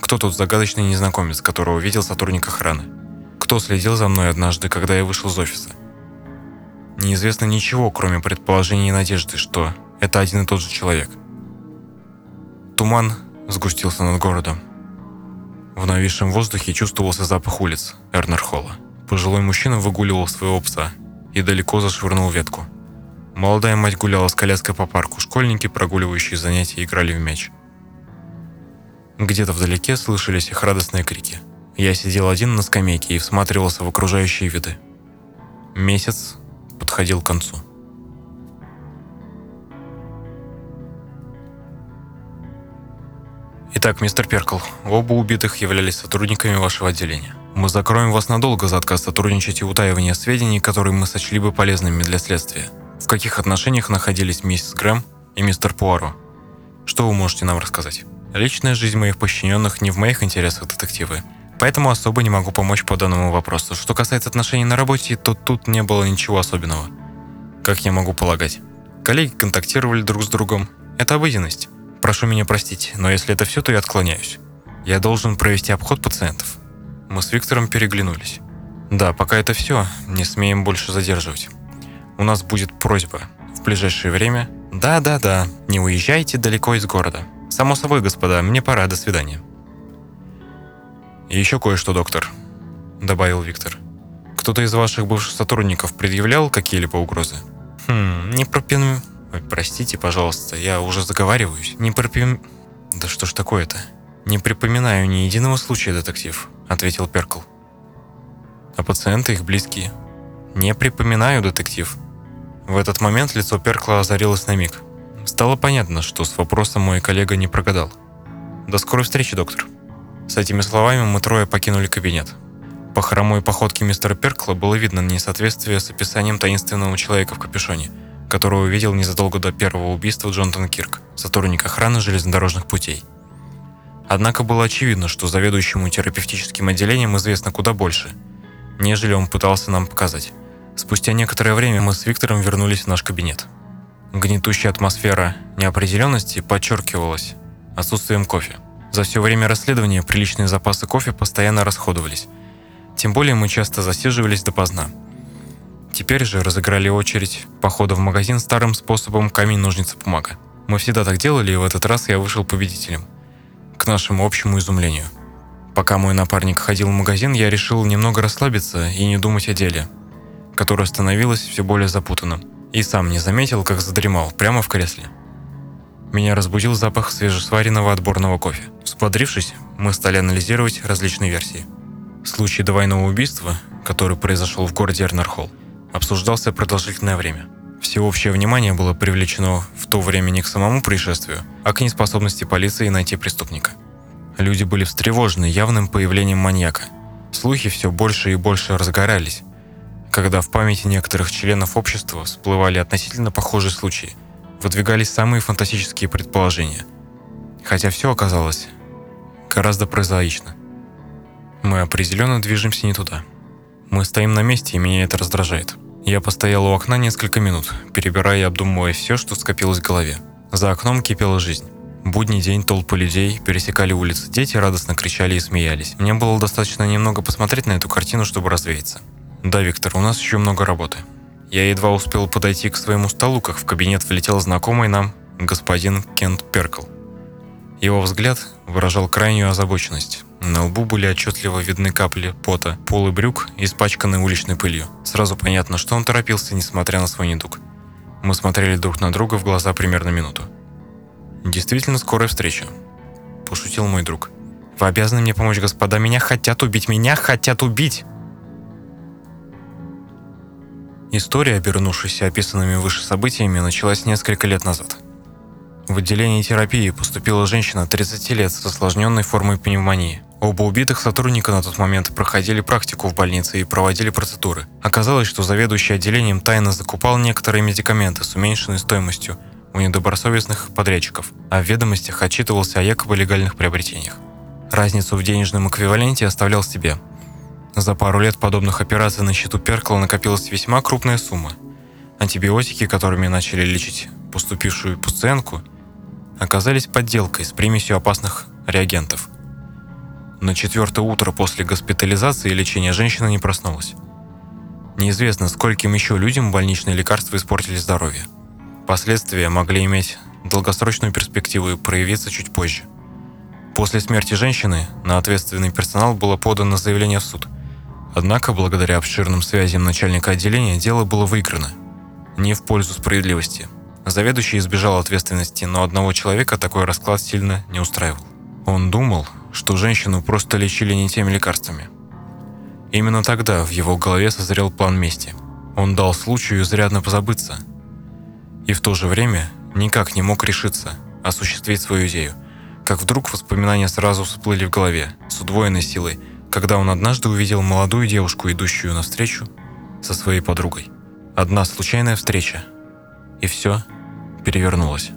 Кто тот загадочный незнакомец, которого видел сотрудник охраны? кто следил за мной однажды, когда я вышел из офиса. Неизвестно ничего, кроме предположений и надежды, что это один и тот же человек. Туман сгустился над городом. В нависшем воздухе чувствовался запах улиц Эрнерхолла. Пожилой мужчина выгуливал своего пса и далеко зашвырнул ветку. Молодая мать гуляла с коляской по парку, школьники, прогуливающие занятия, играли в мяч. Где-то вдалеке слышались их радостные крики. Я сидел один на скамейке и всматривался в окружающие виды. Месяц подходил к концу. Итак, мистер Перкл, оба убитых являлись сотрудниками вашего отделения. Мы закроем вас надолго за отказ сотрудничать и утаивание сведений, которые мы сочли бы полезными для следствия. В каких отношениях находились миссис Грэм и мистер Пуаро? Что вы можете нам рассказать? Личная жизнь моих подчиненных не в моих интересах, детективы. Поэтому особо не могу помочь по данному вопросу. Что касается отношений на работе, то тут не было ничего особенного. Как я могу полагать. Коллеги контактировали друг с другом. Это обыденность. Прошу меня простить, но если это все, то я отклоняюсь. Я должен провести обход пациентов. Мы с Виктором переглянулись. Да, пока это все, не смеем больше задерживать. У нас будет просьба в ближайшее время... Да-да-да, не уезжайте далеко из города. Само собой, господа, мне пора, до свидания. Еще кое-что, доктор, добавил Виктор. Кто-то из ваших бывших сотрудников предъявлял какие-либо угрозы? Хм, не пропин... Ой, простите, пожалуйста, я уже заговариваюсь. Не пропим... Да что ж такое-то? Не припоминаю ни единого случая, детектив, ответил Перкл. А пациенты их близкие? Не припоминаю, детектив. В этот момент лицо Перкла озарилось на миг. Стало понятно, что с вопросом мой коллега не прогадал. «До скорой встречи, доктор». С этими словами мы трое покинули кабинет. По хромой походке мистера Перкла было видно несоответствие с описанием таинственного человека в капюшоне, которого увидел незадолго до первого убийства Джонатан Кирк, сотрудник охраны железнодорожных путей. Однако было очевидно, что заведующему терапевтическим отделением известно куда больше, нежели он пытался нам показать. Спустя некоторое время мы с Виктором вернулись в наш кабинет. Гнетущая атмосфера неопределенности подчеркивалась отсутствием кофе. За все время расследования приличные запасы кофе постоянно расходовались. Тем более мы часто засиживались допоздна. Теперь же разыграли очередь похода в магазин старым способом камень-ножницы-бумага. Мы всегда так делали, и в этот раз я вышел победителем. К нашему общему изумлению. Пока мой напарник ходил в магазин, я решил немного расслабиться и не думать о деле, которое становилось все более запутанным и сам не заметил, как задремал прямо в кресле. Меня разбудил запах свежесваренного отборного кофе. Взбодрившись, мы стали анализировать различные версии. Случай двойного убийства, который произошел в городе Эрнерхолл, обсуждался продолжительное время. Всеобщее внимание было привлечено в то время не к самому происшествию, а к неспособности полиции найти преступника. Люди были встревожены явным появлением маньяка. Слухи все больше и больше разгорались, когда в памяти некоторых членов общества всплывали относительно похожие случаи, выдвигались самые фантастические предположения. Хотя все оказалось гораздо прозаично. Мы определенно движемся не туда. Мы стоим на месте, и меня это раздражает. Я постоял у окна несколько минут, перебирая и обдумывая все, что скопилось в голове. За окном кипела жизнь. Будний день толпы людей пересекали улицы, дети радостно кричали и смеялись. Мне было достаточно немного посмотреть на эту картину, чтобы развеяться. Да, Виктор, у нас еще много работы. Я едва успел подойти к своему столу, как в кабинет влетел знакомый нам господин Кент Перкл. Его взгляд выражал крайнюю озабоченность. На лбу были отчетливо видны капли пота, полы брюк, испачканные уличной пылью. Сразу понятно, что он торопился, несмотря на свой недуг. Мы смотрели друг на друга в глаза примерно минуту. «Действительно скорая встреча», – пошутил мой друг. «Вы обязаны мне помочь, господа. Меня хотят убить! Меня хотят убить!» История, обернувшаяся описанными выше событиями, началась несколько лет назад. В отделении терапии поступила женщина 30 лет с осложненной формой пневмонии. Оба убитых сотрудника на тот момент проходили практику в больнице и проводили процедуры. Оказалось, что заведующий отделением тайно закупал некоторые медикаменты с уменьшенной стоимостью у недобросовестных подрядчиков, а в ведомостях отчитывался о якобы легальных приобретениях. Разницу в денежном эквиваленте оставлял себе, за пару лет подобных операций на счету Перкла накопилась весьма крупная сумма. Антибиотики, которыми начали лечить поступившую пациентку, оказались подделкой с примесью опасных реагентов. На четвертое утро после госпитализации и лечения женщина не проснулась. Неизвестно, скольким еще людям больничные лекарства испортили здоровье. Последствия могли иметь долгосрочную перспективу и проявиться чуть позже. После смерти женщины на ответственный персонал было подано заявление в суд. Однако, благодаря обширным связям начальника отделения, дело было выиграно. Не в пользу справедливости. Заведующий избежал ответственности, но одного человека такой расклад сильно не устраивал. Он думал, что женщину просто лечили не теми лекарствами. Именно тогда в его голове созрел план мести. Он дал случаю изрядно позабыться. И в то же время никак не мог решиться осуществить свою идею – как вдруг воспоминания сразу всплыли в голове, с удвоенной силой, когда он однажды увидел молодую девушку, идущую навстречу со своей подругой. Одна случайная встреча, и все перевернулось.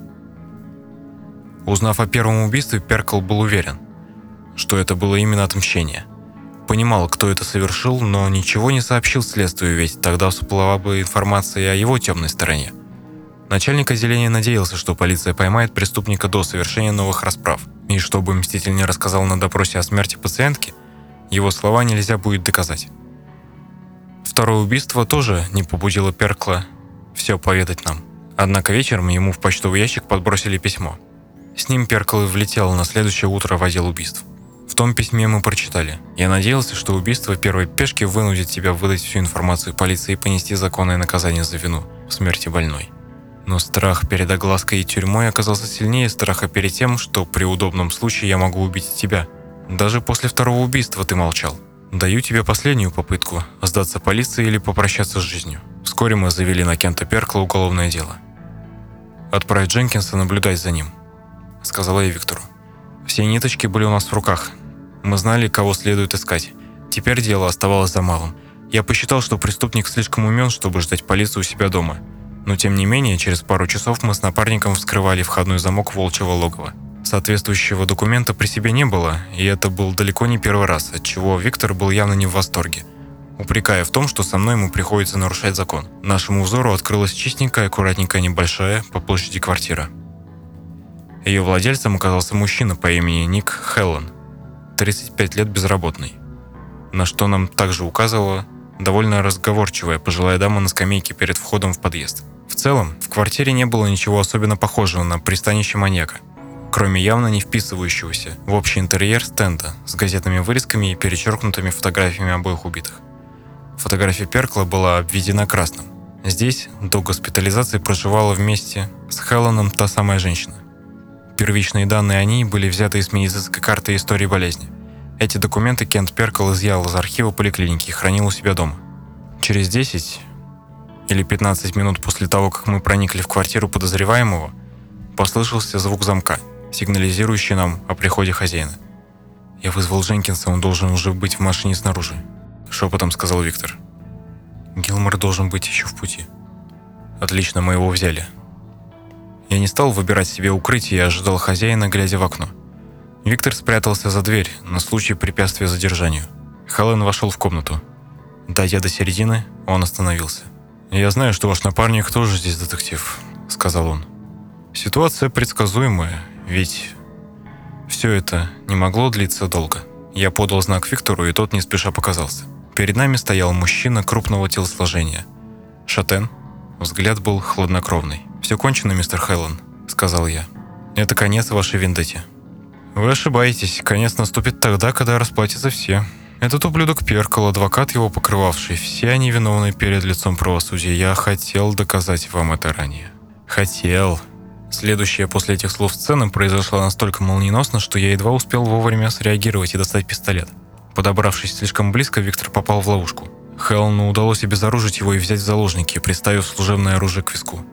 Узнав о первом убийстве, Перкл был уверен, что это было именно отмщение. Понимал, кто это совершил, но ничего не сообщил следствию, ведь тогда всплыла бы информация о его темной стороне. Начальник отделения надеялся, что полиция поймает преступника до совершения новых расправ. И чтобы Мститель не рассказал на допросе о смерти пациентки, его слова нельзя будет доказать. Второе убийство тоже не побудило Перкла все поведать нам. Однако вечером ему в почтовый ящик подбросили письмо. С ним Перкл влетел на следующее утро в отдел убийств. В том письме мы прочитали. «Я надеялся, что убийство первой пешки вынудит тебя выдать всю информацию полиции и понести законное наказание за вину в смерти больной. Но страх перед оглаской и тюрьмой оказался сильнее страха перед тем, что при удобном случае я могу убить тебя. Даже после второго убийства ты молчал. Даю тебе последнюю попытку сдаться полиции или попрощаться с жизнью. Вскоре мы завели на Кента Перкла уголовное дело. Отправь Дженкинса наблюдать за ним, сказала я Виктору. Все ниточки были у нас в руках. Мы знали, кого следует искать. Теперь дело оставалось за малым. Я посчитал, что преступник слишком умен, чтобы ждать полицию у себя дома – но тем не менее, через пару часов мы с напарником вскрывали входной замок волчьего логова. Соответствующего документа при себе не было, и это был далеко не первый раз, от чего Виктор был явно не в восторге. Упрекая в том, что со мной ему приходится нарушать закон. Нашему взору открылась чистенькая, аккуратненькая, небольшая по площади квартира. Ее владельцем оказался мужчина по имени Ник Хеллен, 35 лет безработный. На что нам также указывала довольно разговорчивая пожилая дама на скамейке перед входом в подъезд. В целом, в квартире не было ничего особенно похожего на пристанище маньяка, кроме явно не вписывающегося в общий интерьер стенда с газетными вырезками и перечеркнутыми фотографиями обоих убитых. Фотография Перкла была обведена красным. Здесь до госпитализации проживала вместе с Хелленом та самая женщина. Первичные данные о ней были взяты из медицинской карты истории болезни. Эти документы Кент Перкл изъял из архива поликлиники и хранил у себя дома. Через 10 или 15 минут после того, как мы проникли в квартиру подозреваемого, послышался звук замка, сигнализирующий нам о приходе хозяина. «Я вызвал Дженкинса, он должен уже быть в машине снаружи», — шепотом сказал Виктор. «Гилмор должен быть еще в пути». «Отлично, мы его взяли». Я не стал выбирать себе укрытие и ожидал хозяина, глядя в окно. Виктор спрятался за дверь на случай препятствия задержанию. Хелен вошел в комнату. Дойдя до середины, он остановился. «Я знаю, что ваш напарник тоже здесь детектив», — сказал он. «Ситуация предсказуемая, ведь все это не могло длиться долго. Я подал знак Виктору, и тот не спеша показался. Перед нами стоял мужчина крупного телосложения. Шатен. Взгляд был хладнокровный. «Все кончено, мистер Хеллен», — сказал я. «Это конец вашей вендете». «Вы ошибаетесь. Конец наступит тогда, когда расплатятся все», этот ублюдок Перкал, адвокат его покрывавший, все они виновны перед лицом правосудия. Я хотел доказать вам это ранее. Хотел. Следующая после этих слов сцена произошла настолько молниеносно, что я едва успел вовремя среагировать и достать пистолет. Подобравшись слишком близко, Виктор попал в ловушку. Хелну удалось обезоружить его и взять в заложники, приставив служебное оружие к виску.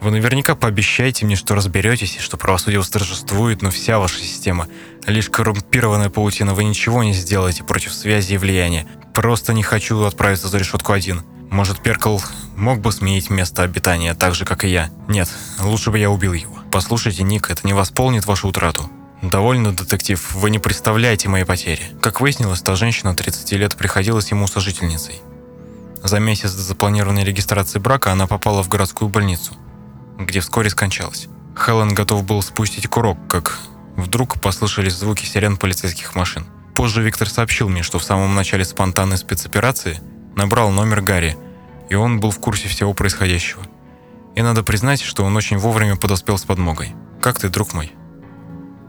Вы наверняка пообещаете мне, что разберетесь и что правосудие восторжествует, но вся ваша система – лишь коррумпированная паутина. Вы ничего не сделаете против связи и влияния. Просто не хочу отправиться за решетку один. Может, Перкл мог бы сменить место обитания так же, как и я? Нет, лучше бы я убил его. Послушайте, Ник, это не восполнит вашу утрату. «Довольно, детектив, вы не представляете мои потери». Как выяснилось, та женщина 30 лет приходилась ему сожительницей. За месяц до запланированной регистрации брака она попала в городскую больницу – где вскоре скончалась. Хелен готов был спустить курок, как вдруг послышались звуки сирен полицейских машин. Позже Виктор сообщил мне, что в самом начале спонтанной спецоперации набрал номер Гарри, и он был в курсе всего происходящего. И надо признать, что он очень вовремя подоспел с подмогой. Как ты, друг мой?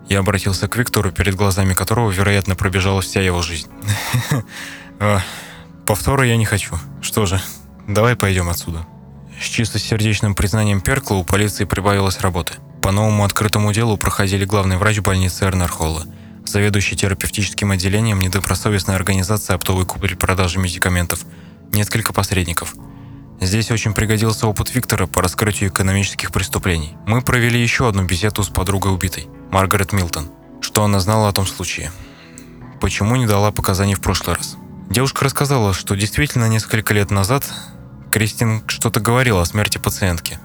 Я обратился к Виктору, перед глазами которого, вероятно, пробежала вся его жизнь. А, повтора я не хочу. Что же, давай пойдем отсюда. С чистосердечным признанием Перкла у полиции прибавилось работы. По новому открытому делу проходили главный врач больницы Эрнер Холла, заведующий терапевтическим отделением недобросовестной организации оптовой купли-продажи медикаментов, несколько посредников. Здесь очень пригодился опыт Виктора по раскрытию экономических преступлений. Мы провели еще одну беседу с подругой убитой, Маргарет Милтон. Что она знала о том случае? Почему не дала показаний в прошлый раз? Девушка рассказала, что действительно несколько лет назад Кристин что-то говорила о смерти пациентки.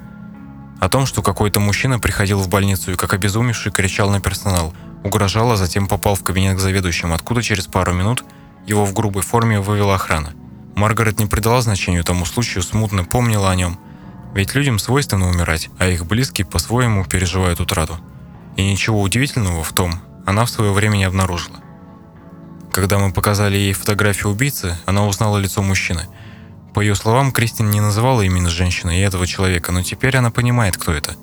О том, что какой-то мужчина приходил в больницу и как обезумевший кричал на персонал, угрожал, а затем попал в кабинет к заведующему, откуда через пару минут его в грубой форме вывела охрана. Маргарет не придала значению тому случаю, смутно помнила о нем. Ведь людям свойственно умирать, а их близкие по-своему переживают утрату. И ничего удивительного в том она в свое время не обнаружила. Когда мы показали ей фотографию убийцы, она узнала лицо мужчины – по ее словам, Кристин не называла именно женщины и этого человека, но теперь она понимает, кто это.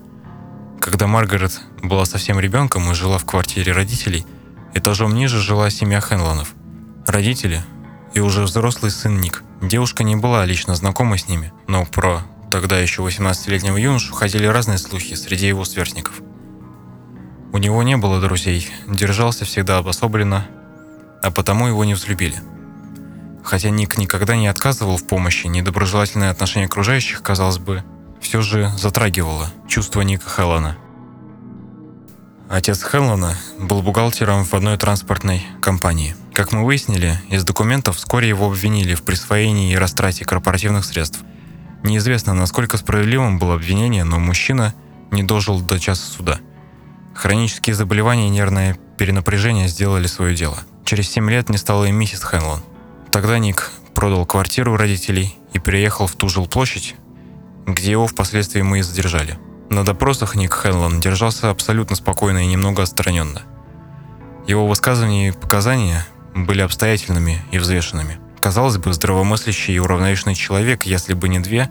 Когда Маргарет была совсем ребенком и жила в квартире родителей, этажом ниже жила семья Хенлонов. Родители и уже взрослый сын Ник. Девушка не была лично знакома с ними, но про тогда еще 18-летнего юношу ходили разные слухи среди его сверстников. У него не было друзей, держался всегда обособленно, а потому его не взлюбили – Хотя Ник никогда не отказывал в помощи, недоброжелательное отношение окружающих, казалось бы, все же затрагивало чувство Ника Хеллона. Отец Хеллона был бухгалтером в одной транспортной компании. Как мы выяснили, из документов вскоре его обвинили в присвоении и растрате корпоративных средств. Неизвестно, насколько справедливым было обвинение, но мужчина не дожил до часа суда. Хронические заболевания и нервное перенапряжение сделали свое дело. Через 7 лет не стало и миссис Хенлон. Тогда Ник продал квартиру родителей и переехал в ту жилплощадь, где его впоследствии мы и задержали. На допросах Ник Хенлон держался абсолютно спокойно и немного отстраненно. Его высказывания и показания были обстоятельными и взвешенными. Казалось бы, здравомыслящий и уравновешенный человек, если бы не две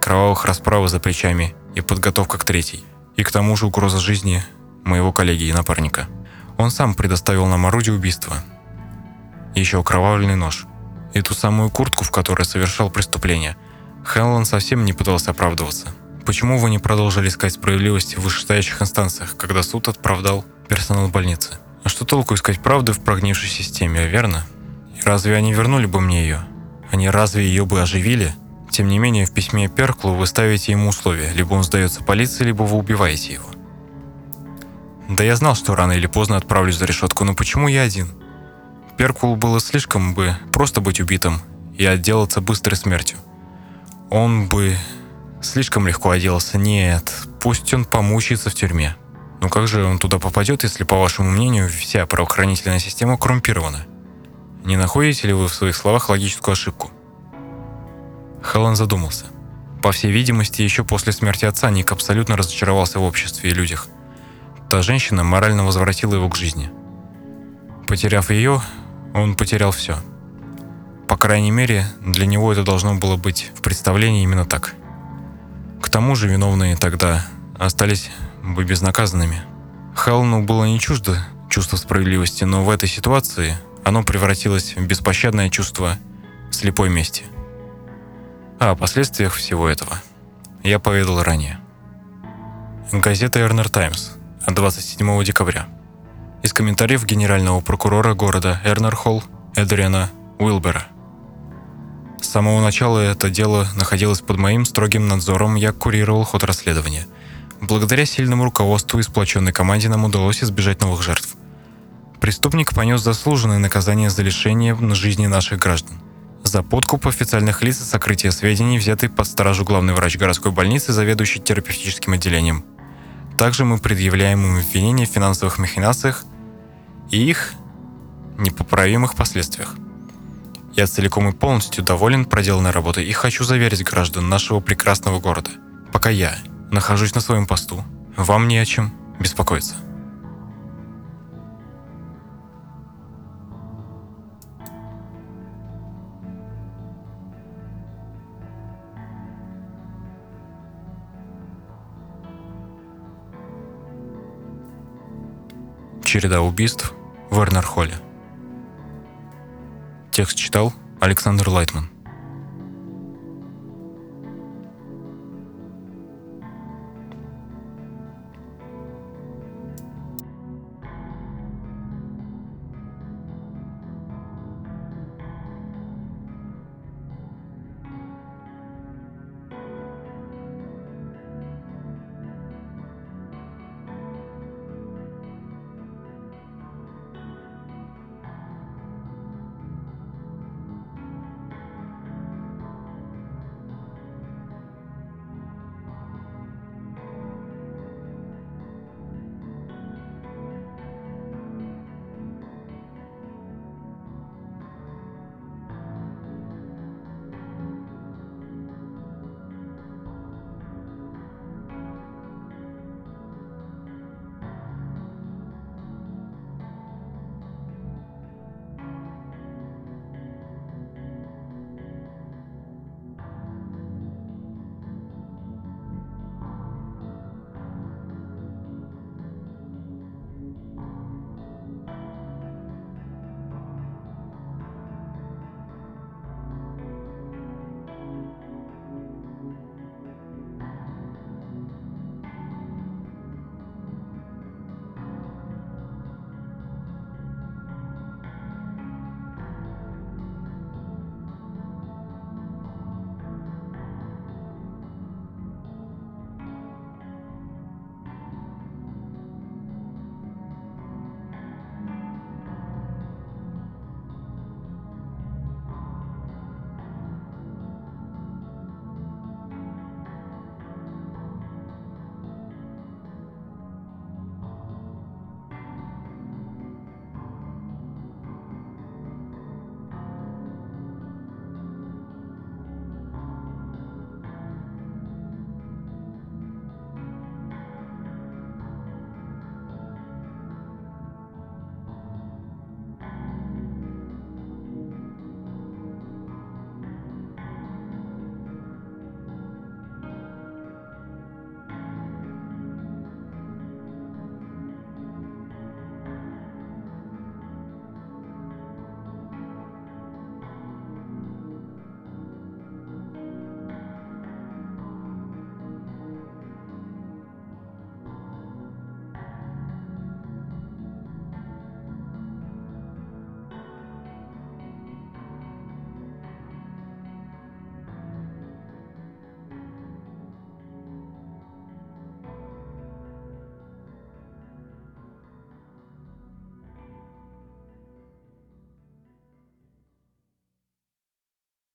кровавых расправы за плечами и подготовка к третьей. И к тому же угроза жизни моего коллеги и напарника. Он сам предоставил нам орудие убийства – еще окровавленный нож и ту самую куртку, в которой совершал преступление. Хеллан совсем не пытался оправдываться. Почему вы не продолжили искать справедливости в вышестоящих инстанциях, когда суд оправдал персонал больницы? А что толку искать правды в прогнившей системе, верно? И разве они вернули бы мне ее? Они разве ее бы оживили? Тем не менее, в письме Перклу вы ставите ему условия. Либо он сдается полиции, либо вы убиваете его. Да я знал, что рано или поздно отправлюсь за решетку, но почему я один? Перкулу было слишком бы просто быть убитым и отделаться быстрой смертью. Он бы слишком легко оделся. Нет, пусть он помучается в тюрьме. Но как же он туда попадет, если, по вашему мнению, вся правоохранительная система коррумпирована? Не находите ли вы в своих словах логическую ошибку? Хеллан задумался. По всей видимости, еще после смерти отца Ник абсолютно разочаровался в обществе и людях. Та женщина морально возвратила его к жизни. Потеряв ее, он потерял все. По крайней мере, для него это должно было быть в представлении именно так. К тому же виновные тогда остались бы безнаказанными. Хелну было не чуждо чувство справедливости, но в этой ситуации оно превратилось в беспощадное чувство слепой мести. А о последствиях всего этого я поведал ранее. Газета «Эрнер Таймс» от 27 декабря из комментариев генерального прокурора города Эрнер-Холл Эдриана Уилбера. С самого начала это дело находилось под моим строгим надзором, я курировал ход расследования. Благодаря сильному руководству и сплоченной команде нам удалось избежать новых жертв. Преступник понес заслуженное наказание за лишение жизни наших граждан. За подкуп официальных лиц и сокрытие сведений, взятый под стражу главный врач городской больницы, заведующий терапевтическим отделением. Также мы предъявляем им обвинения в финансовых махинациях – и их непоправимых последствиях. Я целиком и полностью доволен проделанной работой и хочу заверить граждан нашего прекрасного города. Пока я нахожусь на своем посту. Вам не о чем беспокоиться. Череда убийств в Эрнерхолле. Текст читал Александр Лайтман.